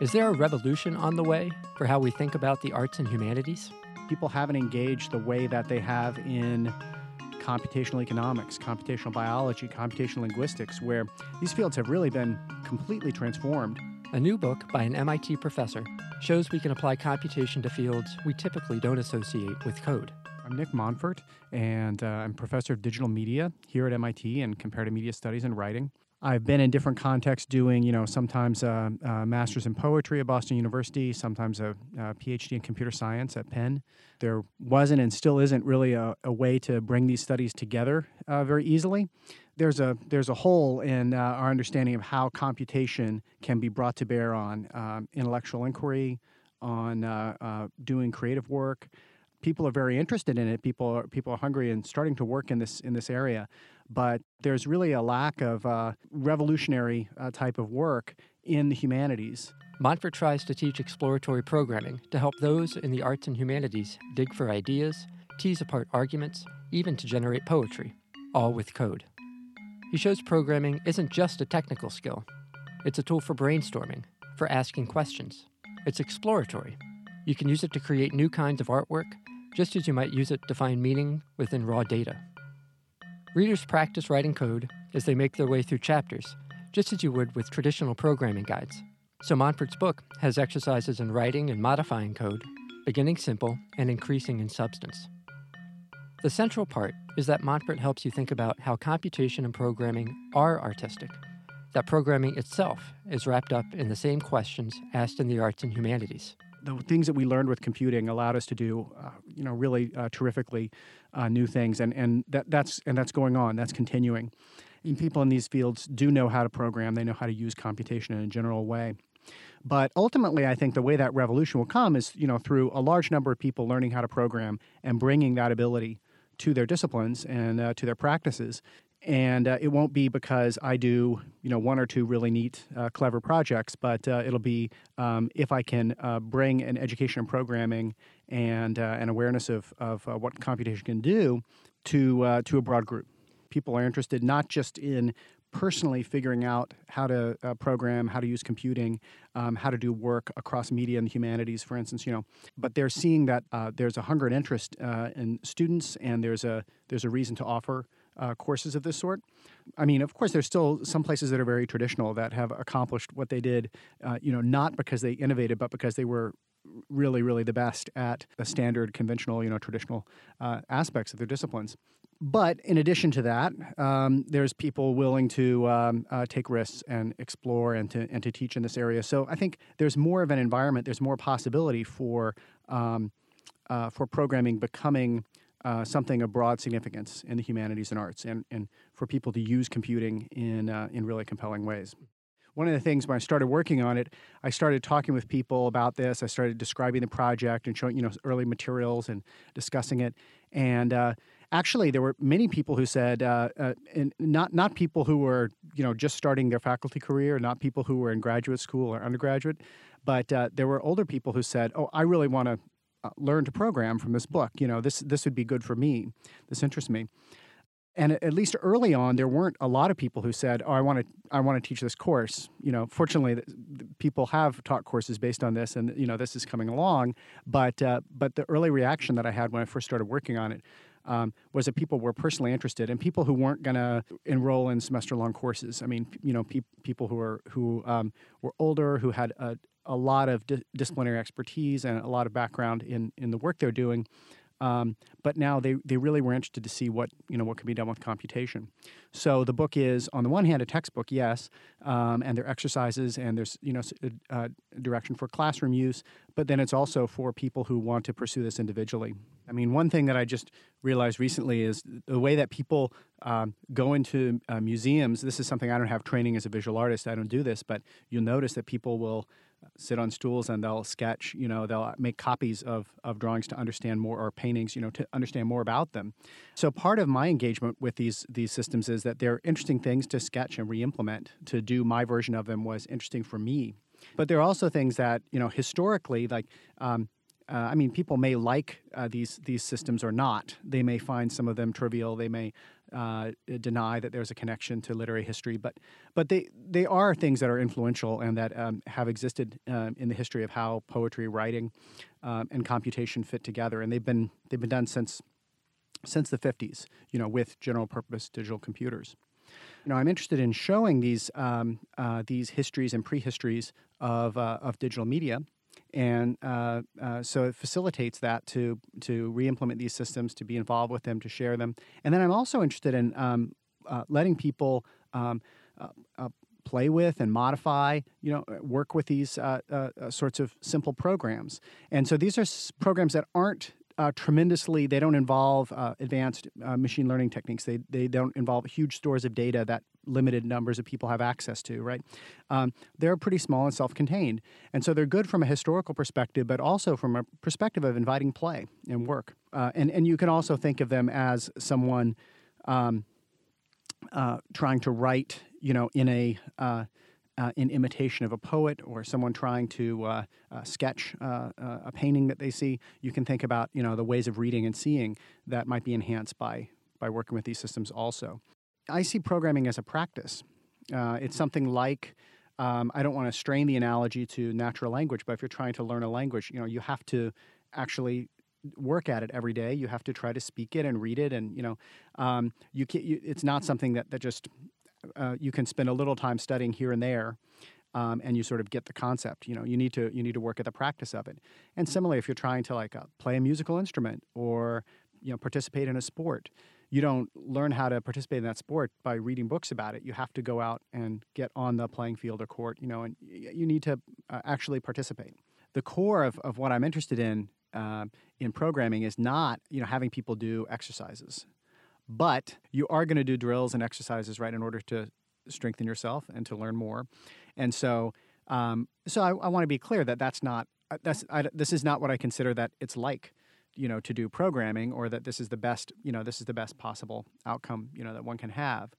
Is there a revolution on the way for how we think about the arts and humanities? People haven't engaged the way that they have in computational economics, computational biology, computational linguistics, where these fields have really been completely transformed. A new book by an MIT professor shows we can apply computation to fields we typically don't associate with code. I'm Nick Montfort, and uh, I'm professor of digital media here at MIT and comparative media studies and writing. I've been in different contexts doing, you know, sometimes a, a master's in poetry at Boston University, sometimes a, a, PhD in computer science at Penn. There wasn't and still isn't really a, a way to bring these studies together uh, very easily. There's a there's a hole in uh, our understanding of how computation can be brought to bear on um, intellectual inquiry, on uh, uh doing creative work. People are very interested in it. People are people are hungry and starting to work in this in this area but there's really a lack of uh, revolutionary uh, type of work in the humanities. Montfort tries to teach exploratory programming to help those in the arts and humanities dig for ideas, tease apart arguments, even to generate poetry, all with code. He shows programming isn't just a technical skill, it's a tool for brainstorming, for asking questions. It's exploratory. You can use it to create new kinds of artwork, just as you might use it to find meaning within raw data. Readers practice writing code as they make their way through chapters, just as you would with traditional programming guides. So Montfort's book has exercises in writing and modifying code, beginning simple and increasing in substance. The central part is that Montfort helps you think about how computation and programming are artistic, that programming itself is wrapped up in the same questions asked in the arts and humanities the things that we learned with computing allowed us to do, uh, you know, really uh, terrifically uh, new things, and and that that's and that's going on. That's continuing. And people in these fields do know how to program. They know how to use computation in a general way. But ultimately, I think the way that revolution will come is, you know, through a large number of people learning how to program and bringing that ability to their disciplines and uh, to their practices and uh, it won't be because I do you know one or two really neat, uh, clever projects, but uh, it'll be um, if I can uh, bring an education and programming and uh, an awareness of of uh, what computation can do to to a broad group. People are interested not just in personally figuring out how to uh, program, how to use computing, um, how to do work across media and humanities, for instance, you know. But they're seeing that uh, there's a hunger and interest uh, in students, and there's a there's a reason to offer uh, courses of this sort. I mean, of course, there's still some places that are very traditional that have accomplished what they did, uh, you know, not because they innovated, but because they were really, really the best at the standard, conventional, you know, traditional uh, aspects of their disciplines. But in addition to that, um, there's people willing to um, uh, take risks and explore and to and to teach in this area. So I think there's more of an environment. There's more possibility for um, uh, for programming becoming uh, something of broad significance in the humanities and arts, and, and for people to use computing in, uh, in really compelling ways. One of the things when I started working on it, I started talking with people about this. I started describing the project and showing you know early materials and discussing it. And uh, actually, there were many people who said, uh, uh, and not not people who were you know just starting their faculty career, not people who were in graduate school or undergraduate, but uh, there were older people who said, "Oh, I really want to uh, learn to program from this book. You know, this this would be good for me. This interests me. And at least early on, there weren't a lot of people who said, "Oh, I want to I want to teach this course." You know, fortunately, people have taught courses based on this, and you know, this is coming along. But uh, but the early reaction that I had when I first started working on it um, was that people were personally interested and people who weren't going to enroll in semester long courses. I mean, you know, pe- people who were who um, were older, who had a, a lot of di- disciplinary expertise and a lot of background in in the work they're doing. Um, but now they, they really were interested to see what you know what could be done with computation. So the book is on the one hand a textbook, yes, um, and there are exercises and there's you know uh, direction for classroom use, but then it's also for people who want to pursue this individually. I mean, one thing that I just realized recently is the way that people um, go into uh, museums. This is something I don't have training as a visual artist. I don't do this, but you'll notice that people will sit on stools and they'll sketch you know they'll make copies of, of drawings to understand more or paintings you know to understand more about them so part of my engagement with these these systems is that they're interesting things to sketch and re-implement to do my version of them was interesting for me but there are also things that you know historically like um, uh, I mean, people may like uh, these these systems or not. They may find some of them trivial. They may uh, deny that there's a connection to literary history, but but they they are things that are influential and that um, have existed um, in the history of how poetry, writing, um, and computation fit together, and they've been they've been done since since the 50s. You know, with general purpose digital computers. You know, I'm interested in showing these um, uh, these histories and prehistories of uh, of digital media and uh, uh, so it facilitates that to to re-implement these systems, to be involved with them, to share them. And then I'm also interested in um, uh, letting people um, uh, uh, play with and modify, you know, work with these uh, sorts of simple programs. And so these are s- programs that aren't uh, tremendously. They don't involve uh, advanced uh, machine learning techniques. They they don't involve huge stores of data that limited numbers of people have access to. Right? Um, they're pretty small and self-contained, and so they're good from a historical perspective, but also from a perspective of inviting play and work. Uh, and and you can also think of them as someone. Um, uh, trying to write, you know, in a uh, in imitation of a poet or someone trying to uh, uh, sketch uh, uh, a painting that they see, you can think about you know the ways of reading and seeing that might be enhanced by by working with these systems. Also, I see programming as a practice. Uh, it's something like um, I don't want to strain the analogy to natural language, but if you're trying to learn a language, you know you have to actually work at it every day. You have to try to speak it and read it, and you know, um, you, can, you it's not something that that just uh, you can spend a little time studying here and there, um, and you sort of get the concept. You know, you need to you need to work at the practice of it. And similarly, if you're trying to like uh, play a musical instrument or you know participate in a sport, you don't learn how to participate in that sport by reading books about it. You have to go out and get on the playing field or court. You know, and you need to uh, actually participate. The core of, of what I'm interested in uh, in programming is not you know having people do exercises but you are going to do drills and exercises, right, in order to strengthen yourself and to learn more. And so, um, so I, I want to be clear that that's not uh, that's I, this is not what I consider that it's like, you know, to do programming, or that this is the best, you know, this is the best possible outcome, you know, that one can have.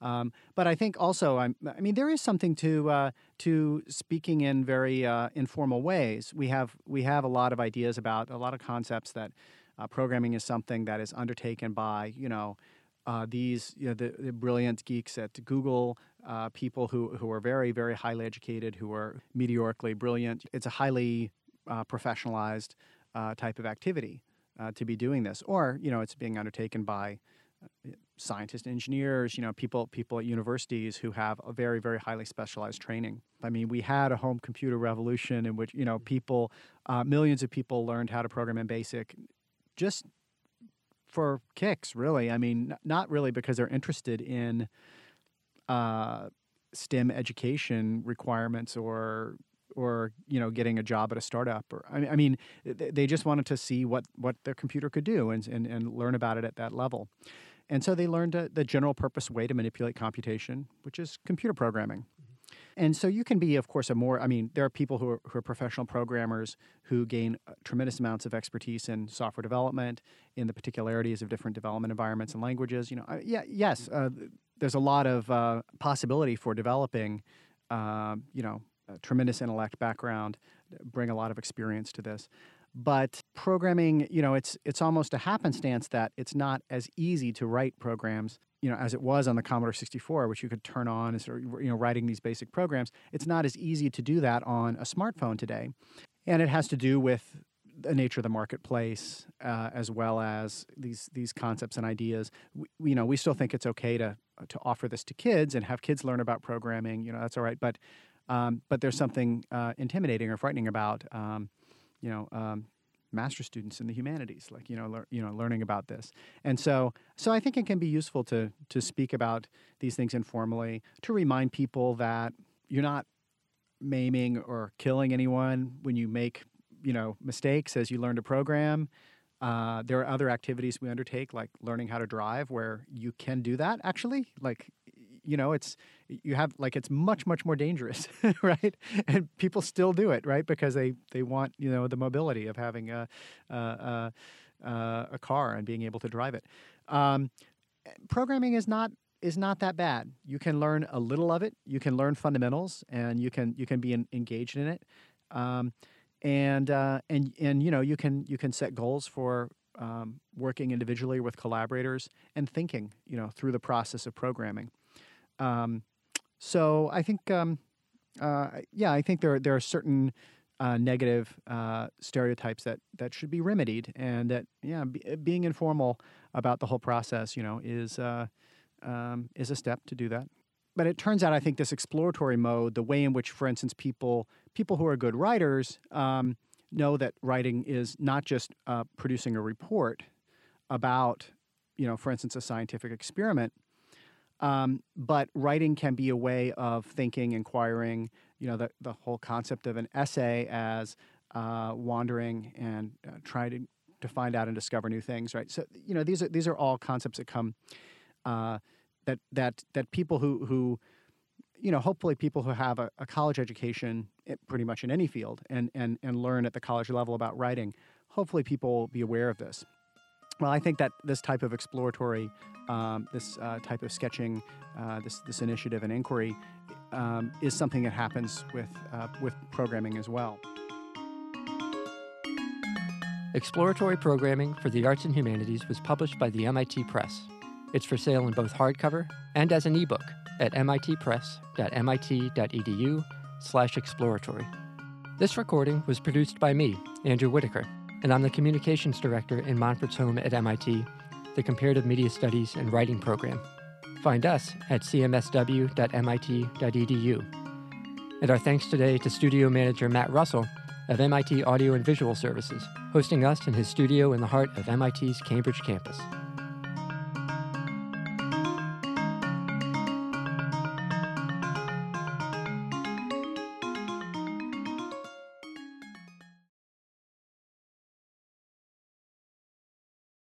Um, but I think also, I'm, i mean, there is something to uh, to speaking in very uh, informal ways. We have we have a lot of ideas about a lot of concepts that uh, programming is something that is undertaken by, you know, uh, these you know, the, the, brilliant geeks at Google, uh, people who, who are very, very highly educated, who are meteorically brilliant. It's a highly uh, professionalized uh, type of activity uh, to be doing this. Or, you know, it's being undertaken by scientists, engineers, you know, people people at universities who have a very very highly specialized training. I mean, we had a home computer revolution in which you know people, uh, millions of people learned how to program in BASIC just for kicks, really. I mean, not really because they're interested in uh, STEM education requirements or or you know getting a job at a startup or I mean, I mean they just wanted to see what what their computer could do and, and, and learn about it at that level and so they learned a, the general purpose way to manipulate computation which is computer programming and so you can be, of course, a more, I mean, there are people who are, who are professional programmers who gain uh, tremendous amounts of expertise in software development, in the particularities of different development environments and languages. You know, yeah, yes, uh, there's a lot of uh, possibility for developing, uh, you know, tremendous intellect background, bring a lot of experience to this. But programming, you know, it's it's almost a happenstance that it's not as easy to write programs you know, as it was on the Commodore 64, which you could turn on and sort of, you know, writing these basic programs, it's not as easy to do that on a smartphone today. And it has to do with the nature of the marketplace, uh, as well as these these concepts and ideas. We, you know, we still think it's okay to to offer this to kids and have kids learn about programming. You know, that's all right. But um, but there's something uh, intimidating or frightening about um, you know um, master students in the humanities, like you know, lear, you know, learning about this. And so, so I think it can be useful to to speak about these things informally to remind people that you're not maiming or killing anyone when you make you know mistakes as you learn to program. Uh, there are other activities we undertake, like learning how to drive, where you can do that actually. Like you know it's you have like it's much much more dangerous right? And people still do it right? Because they they want you know the mobility of having a a, a, a car and being able to drive it. Um, programming is not is not that bad. You can learn a little of it. You can learn fundamentals and you can you can be in, engaged in it. Um, and uh, and and you know you can you can set goals for um, working individually with collaborators and thinking, you know, through the process of programming. Um, so I think, um, uh, yeah, I think there there are certain uh, negative uh, stereotypes that that should be remedied, and that yeah, being informal about the whole process, you know, is uh, um, is a step to do that. But it turns out, I think this exploratory mode, the way in which, for instance, people people who are good writers um, know that writing is not just uh, producing a report about, you know, for instance, a scientific experiment, um, but writing can be a way of thinking, inquiring. You know, the the whole concept of an essay as uh, wandering and uh, trying to to find out and discover new things. Right. So you know, these are these are all concepts that come uh, that that that people who who you know hopefully people who have a, a, college education eh, pretty much in any field and and and learn at the college level about writing hopefully people will be aware of this well i think that this type of exploratory um, this uh, type of sketching uh, this this initiative and inquiry um, is something that happens with uh, with programming as well. Exploratory programming for the arts and humanities was published by the mit press. It's for sale in both hardcover and as an ebook at mitpress.mit.edu slash exploratory. This recording was produced by me, Andrew Whitacre, and I'm the Communications Director in Montfort's Home at MIT, the Comparative Media Studies and Writing Program. Find us at cmsw.mit.edu. And our thanks today to studio manager Matt Russell of MIT Audio and Visual Services, hosting us in his studio in the heart of MIT's Cambridge campus.